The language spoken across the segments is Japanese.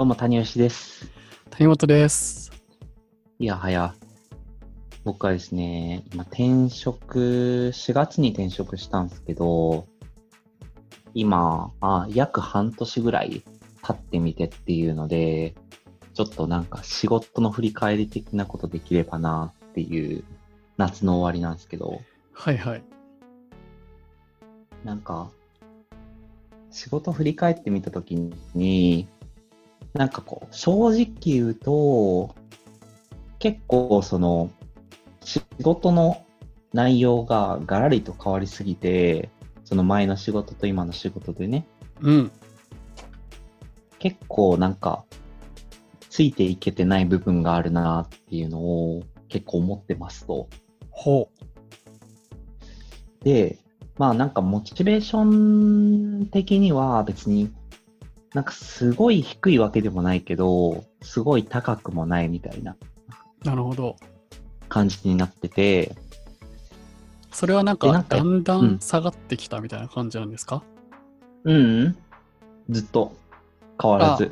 どうも、谷吉です。谷本です。いやはや、僕はですね、今転職、4月に転職したんですけど、今、あ約半年ぐらい経ってみてっていうので、ちょっとなんか仕事の振り返り的なことできればなっていう夏の終わりなんですけど、はいはい。なんか、仕事振り返ってみたときに、なんかこう、正直言うと、結構その、仕事の内容がガラリと変わりすぎて、その前の仕事と今の仕事でね、うん。結構なんか、ついていけてない部分があるなっていうのを結構思ってますと。ほで、まあなんかモチベーション的には別になんかすごい低いわけでもないけど、すごい高くもないみたいなう。なるほど。感じになってて、それはなんかだんだうん。ん下がってきたみたいな感じなんですか、うん、うん、ずっと。変わらず、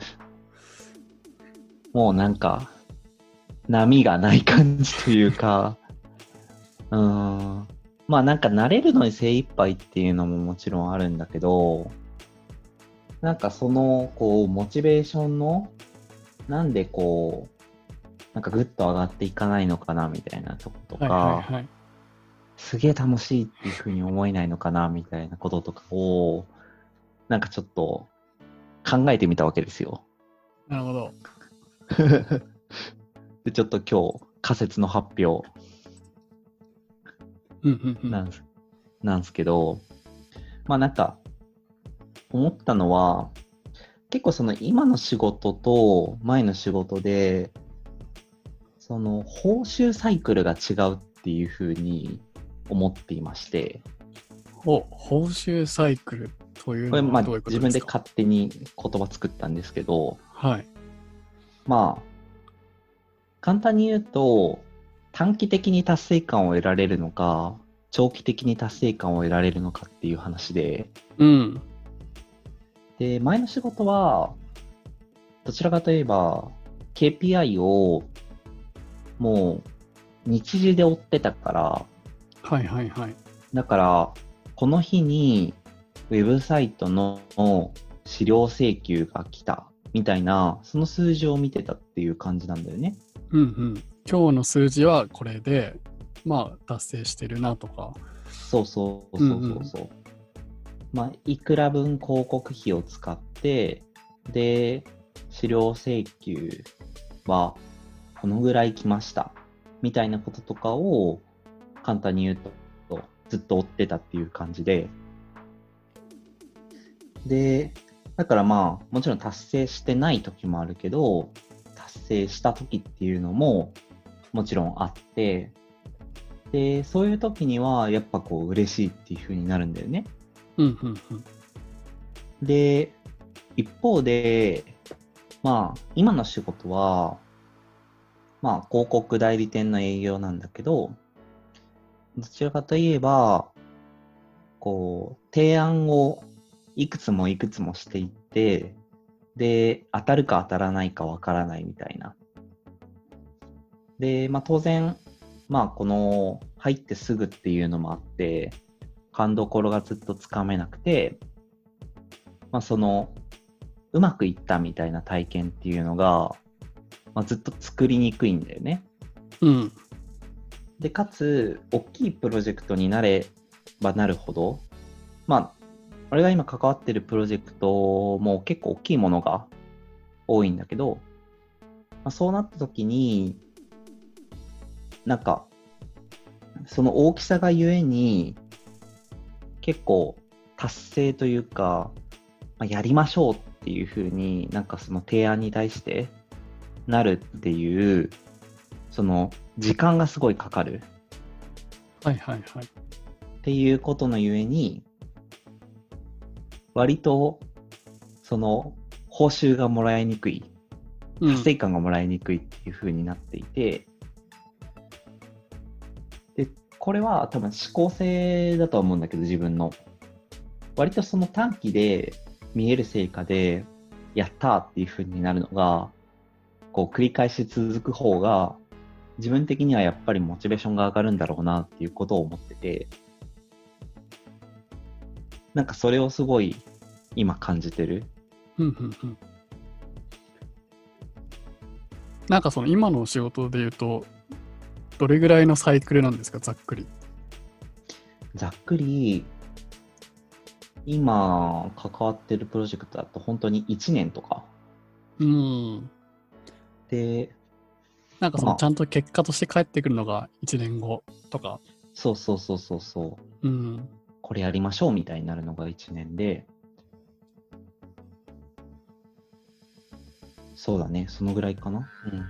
もうなんか波がない感じというか、うーん、まあなんか慣れるのに精一杯っていうのももちろんあるんだけど、なんかその、こう、モチベーションの、なんでこう、なんかぐっと上がっていかないのかなみたいなとことか、はいはいはい。すげえ楽しいっていうふうに思えないのかなみたいなこととかを、なんかちょっと考えてみたわけですよ。なるほど。で、ちょっと今日仮説の発表うんうんうん。なんです,、なんですけど、まあなんか、思ったのは、結構その今の仕事と前の仕事で、その報酬サイクルが違うっていうふうに思っていまして、ほ報酬サイクルというこれまあのはどういうこと自分で勝手に言葉作ったんですけど、はい。まあ、簡単に言うと、短期的に達成感を得られるのか、長期的に達成感を得られるのかっていう話で、うん。で、前の仕事は、どちらかといえば、KPI をもう日時で追ってたから、はいはいはい。だから、この日にウェブサイトの資料請求が来たみたいな、その数字を見てたっていう感じなんだよね。うんうん。今日の数字はこれで、まあ達成してるなとか。そうそうそうそうそう。まあ、いくら分広告費を使って、で、資料請求はこのぐらい来ました。みたいなこととかを簡単に言うと、ずっと追ってたっていう感じで。で、だからまあ、もちろん達成してない時もあるけど、達成した時っていうのももちろんあって、で、そういう時には、やっぱこう、嬉しいっていう風になるんだよね。で、一方で、まあ、今の仕事は、まあ、広告代理店の営業なんだけど、どちらかといえば、こう、提案をいくつもいくつもしていって、で、当たるか当たらないかわからないみたいな。で、まあ当然、まあこの入ってすぐっていうのもあって、勘どころがずっとつかめなくて、まあその、うまくいったみたいな体験っていうのが、まあ、ずっと作りにくいんだよね。うん。で、かつ、大きいプロジェクトになればなるほど、まあ、俺が今関わってるプロジェクトも結構大きいものが多いんだけど、まあ、そうなった時に、なんか、その大きさがゆえに、結構達成というか、まあ、やりましょうっていうふうになんかその提案に対してなるっていう、その時間がすごいかかるはいはいはい。っていうことのゆえに、割とその報酬がもらいにくい、うん達成感がもらいにくいっていう風になっていて、で、これは多分思考性だと思うんだけど、自分の。割とその短期で見える成果で、やったっていう風になるのが、こう繰り返し続く方が、自分的にはやっぱりモチベーションが上がるんだろうなっていうことを思ってて、なんかそれをすごい今感じてる？なんかその今の仕事で言うと、どれぐらいのサイクルなんですか、ざっくり。ざっくり、今関わってるプロジェクトだと本当に1年とか。うん。で、なんかそまあのちゃんと結果として返ってくるのが1年後とか。そうそうそうそうそう。うん。これやりましょうみたいになるのが1年で、そうだね、そのぐらいかな。うん。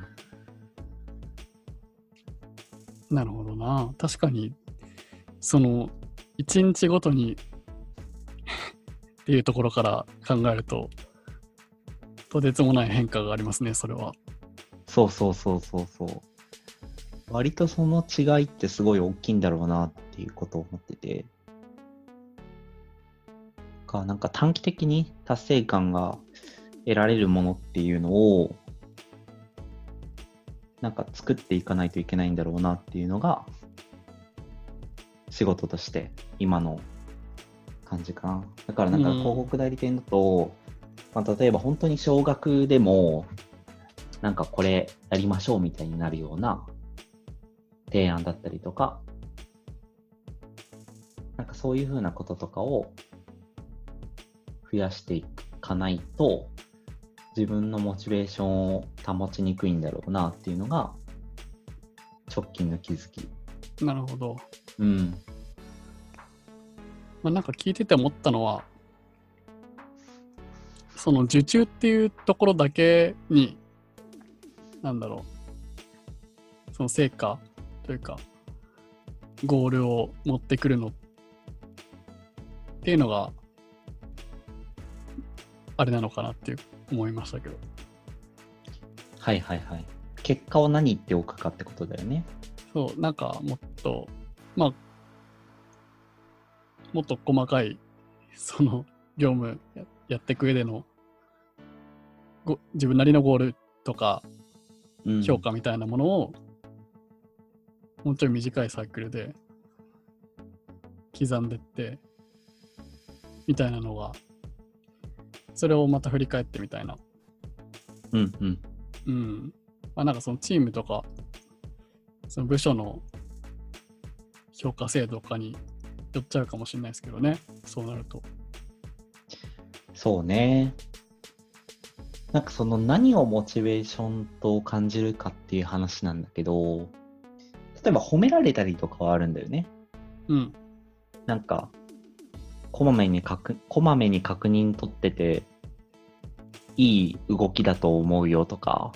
なるほどな。確かに、その、1日ごとにっていうところから考えると、とてつもない変化がありますね、それは。そうそうそうそうそう。割とその違いってすごい大きいんだろうなっていうことを思ってて。かなんか短期的に達成感が得られるものっていうのをなんか作っていかないといけないんだろうなっていうのが仕事として今の感じかな。だからなんかうん広告代理店だと、まあ、例えば本当に少額でもなんかこれやりましょうみたいになるような提案だったりとか、なんかそういうふうなこととかを増やしていかないと、自分のモチベーションを保ちにくいんだろうなっていうのが、直近の気づき。なるほど。うん。まあ、なんか聞いてて思ったのは、その受注っていうところだけに、なんだろう、その成果というか、ゴールを持ってくるのっていうのが、あれなのかなっていう思いましたけど。はいはいはい。結果を何言っておくかってことだよね。そう、なんかもっと、まあ、もっと細かい、その、業務ややっていく上での、ご自分なりのゴールとかうん、評価みたいなものを、もうちょい短いサイクルで刻んでって、みたいなのが、それをまた振り返ってみたいな。うんうん。うん。まあなんかそのチームとか、その部署の評価制度とかに寄っちゃうかもしれないですけどね。そうなると。そうね。なんかその何をモチベーションと感じるかっていう話なんだけど、例えば褒められたりとかはあるんだよね。うん。なんか、こまめに確、こまめに確認取ってて、いい動きだと思うよとか、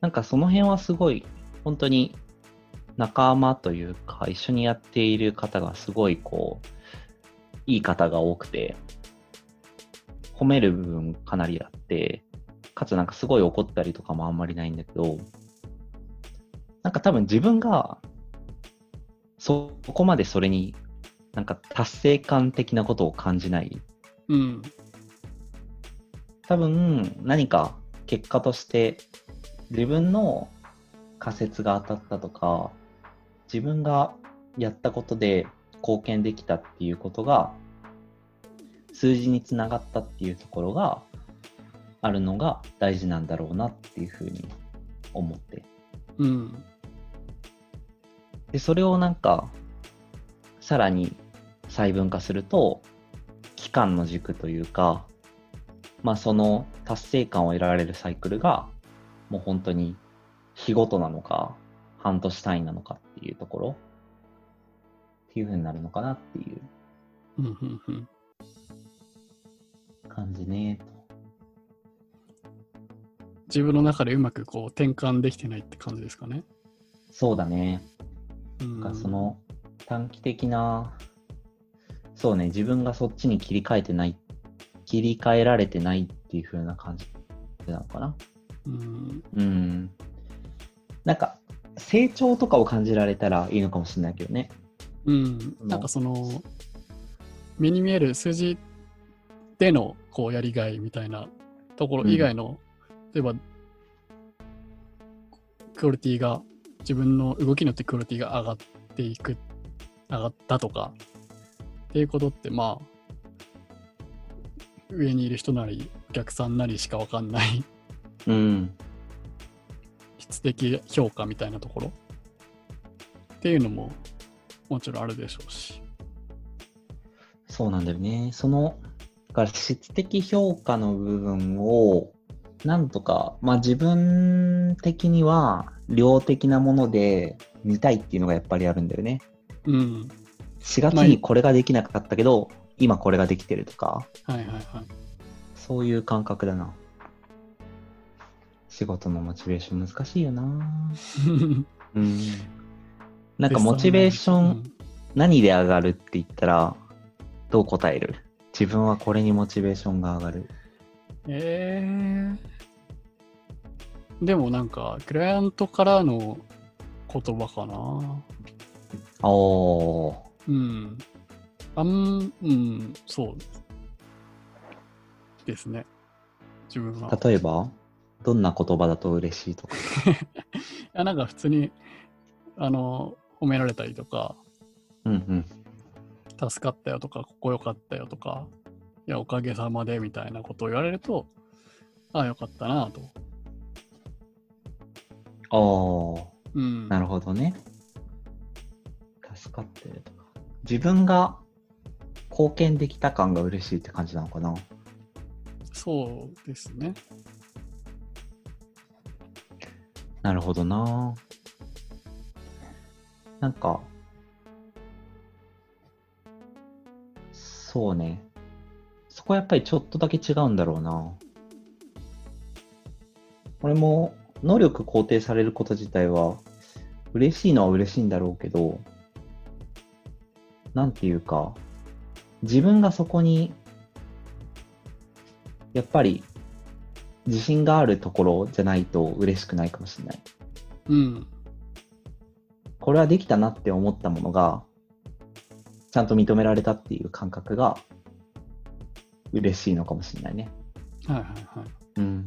なんかその辺はすごい、本当に仲間というか、一緒にやっている方がすごいこう、いい方が多くて、褒める部分かなりあって、かつなんかすごい怒ったりとかもあんまりないんだけど、なんか多分自分が、そこまでそれに、なんか達成感的なことを感じない？うん。うん。多分何か結果として自分の仮説が当たったとか自分がやったことで貢献できたっていうことが数字につながったっていうところがあるのが大事なんだろうなっていうふうに思ってうん。でそれをなんかさらに細分化すると期間の軸というかまあその達成感を得られるサイクルがもう本当に日ごとなのか半年単位なのかっていうところっていうふうになるのかなっていう。感じね自分の中でうまくこう転換できてないって感じですかね。そうだねうん。なんかその短期的なそうね自分がそっちに切り替えてない切り替えられてないっていう風な感じなのかなうん。うんなんか成長とかを感じられたらいいのかもしれないけどねうん。なんかその、目に見える数字でのこうやりがいみたいなところ以外の、例えば、クオリティが、自分の動きによってクオリティが上がっていく、上がったとか、っていうことって、まあ、上にいる人なり、お客さんなりしかわかんないうん。質的評価みたいなところっていうのももちろんあるでしょうし。そうなんだよね。その、だから質的評価の部分を、なんとか、まあ自分的には量的なもので見たいっていうのがやっぱりあるんだよね。うん。4月にこれができなかったけど、今これができてるとか、はいはいはい。そういう感覚だな。仕事のモチベーション難しいよな。うん。なんかモチベーション、何で上がるって言ったら、どう答える？自分はこれにモチベーションが上がる。えー、でもなんか、クライアントからの言葉かな。おー。うん。あん、うん、そうですね。自分は。い例えばどんな言葉だと嬉しいとか。や、なんか普通に、あの、褒められたりとか、うんうん。助かったよとか、ここ良かったよとか、いや、おかげさまでみたいなことを言われると、ああ、よかったなと。おー。うん。なるほどね。助かってるとか。自分が貢献できた感が嬉しいって感じなのかな？そうですね。なるほどな。なんか、そうね。そこはやっぱりちょっとだけ違うんだろうな。俺も能力肯定されること自体は嬉しいのは嬉しいんだろうけど、なんていうか、自分がそこに、やっぱり自信があるところじゃないと嬉しくないかもしれない。うん。これはできたなって思ったものが、ちゃんと認められたっていう感覚が嬉しいのかもしれないね。はいはいはい。うん。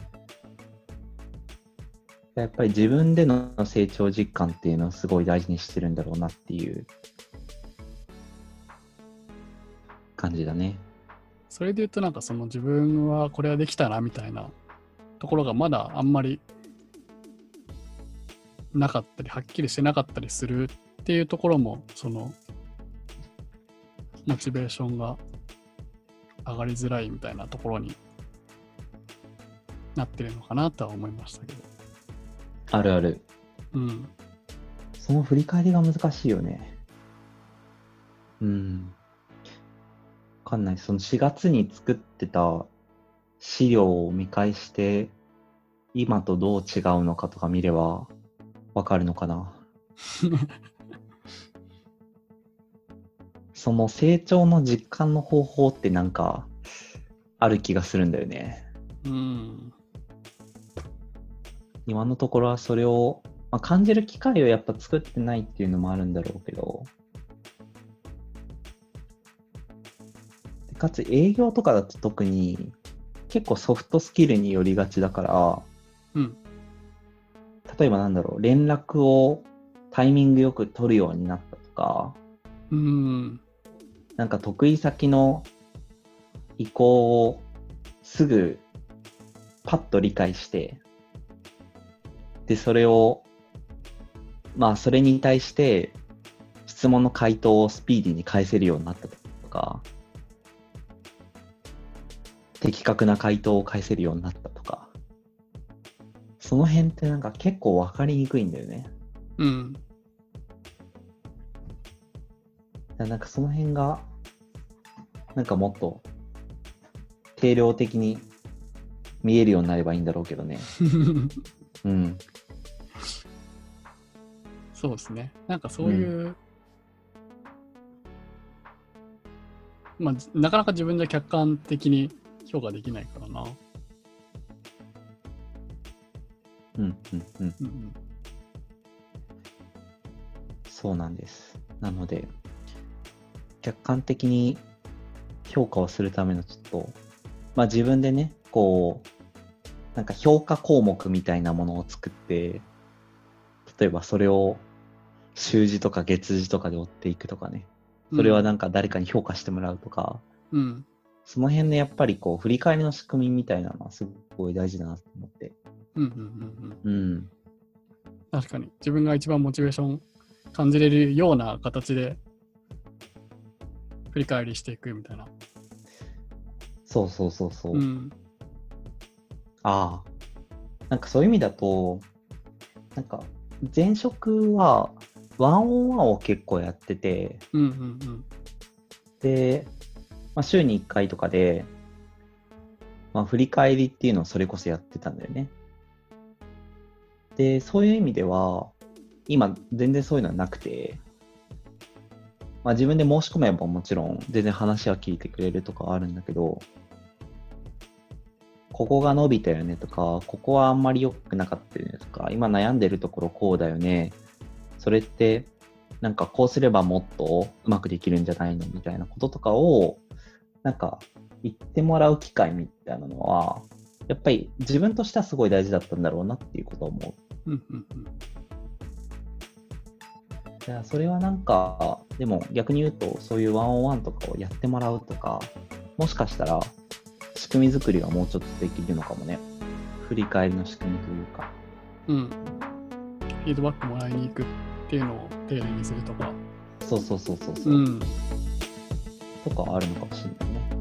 やっぱり自分での成長実感っていうのをすごい大事にしてるんだろうなっていう感じだね。それで言うとなんかその自分はこれはできたなみたいなところがまだあんまりなかったりはっきりしてなかったりするっていうところもそのモチベーションが上がりづらいみたいなところになってるのかなとは思いましたけど。あるある。うん。その振り返りが難しいよね。うん。わかんない。その4月に作ってた資料を見返して、今とどう違うのかとか見ればわかるのかな。その成長の実感の方法ってなんかある気がするんだよね。うん。今のところはそれを、まあ、感じる機会をやっぱ作ってないっていうのもあるんだろうけど、かつ営業とかだと特に結構ソフトスキルによりがちだから、うん。例えばなんだろう、連絡をタイミングよく取るようになったとか、うん。なんか得意先の意向をすぐパッと理解して、で、それを、まあ、それに対して質問の回答をスピーディーに返せるようになったとか、的確な回答を返せるようになったとか、その辺ってなんか結構わかりにくいんだよね。うん。なんかその辺が、なんかもっと定量的に見えるようになればいいんだろうけどね。うん。そうですね。なんかそういう、まあ、じなかなか自分じゃ客観的に評価できないからな。うん、うん、うん。うんそうなんです。なので、客観的に評価をするためのちょっとまあ自分でね、こう、なんか評価項目みたいなものを作って、例えばそれを週次とか月次とかで追っていくとかね。それはなんか誰かに評価してもらうとか、うん。その辺のやっぱりこう、振り返りの仕組みみたいなのはすごい大事だなと思って。うんうんうんうん。うん。確かに。自分が一番モチベーション感じれるような形で振り返りしていくみたいな。そうそうそうそう。うん。ああ。なんかそういう意味だと、なんか前職はワンオンワンを結構やってて、うんうんうん。で、まあ、週に1回とかで、まあ、振り返りっていうのをそれこそやってたんだよね。で、そういう意味では、今全然そういうのはなくて、まあ、自分で申し込めばもちろん全然話は聞いてくれるとかあるんだけど、ここが伸びたよねとか、ここはあんまり良くなかったよねとか、今悩んでるところこうだよね。それってなんかこうすればもっとうまくできるんじゃないのみたいなこととかを、なんか言ってもらう機会みたいなのは、やっぱり自分としてはすごい大事だったんだろうなっていうことを思う。うんうんうん。いやそれはなんか、でも逆に言うと、そういうワンオンワンとかをやってもらうとか、もしかしたら仕組み作りがもうちょっとできるのかもね。振り返りの仕組みというか。うん。フィードバックもらいに行くっていうのを丁寧にするとか。そうそうそうそうそう、うん。とかあるのかもしれないね。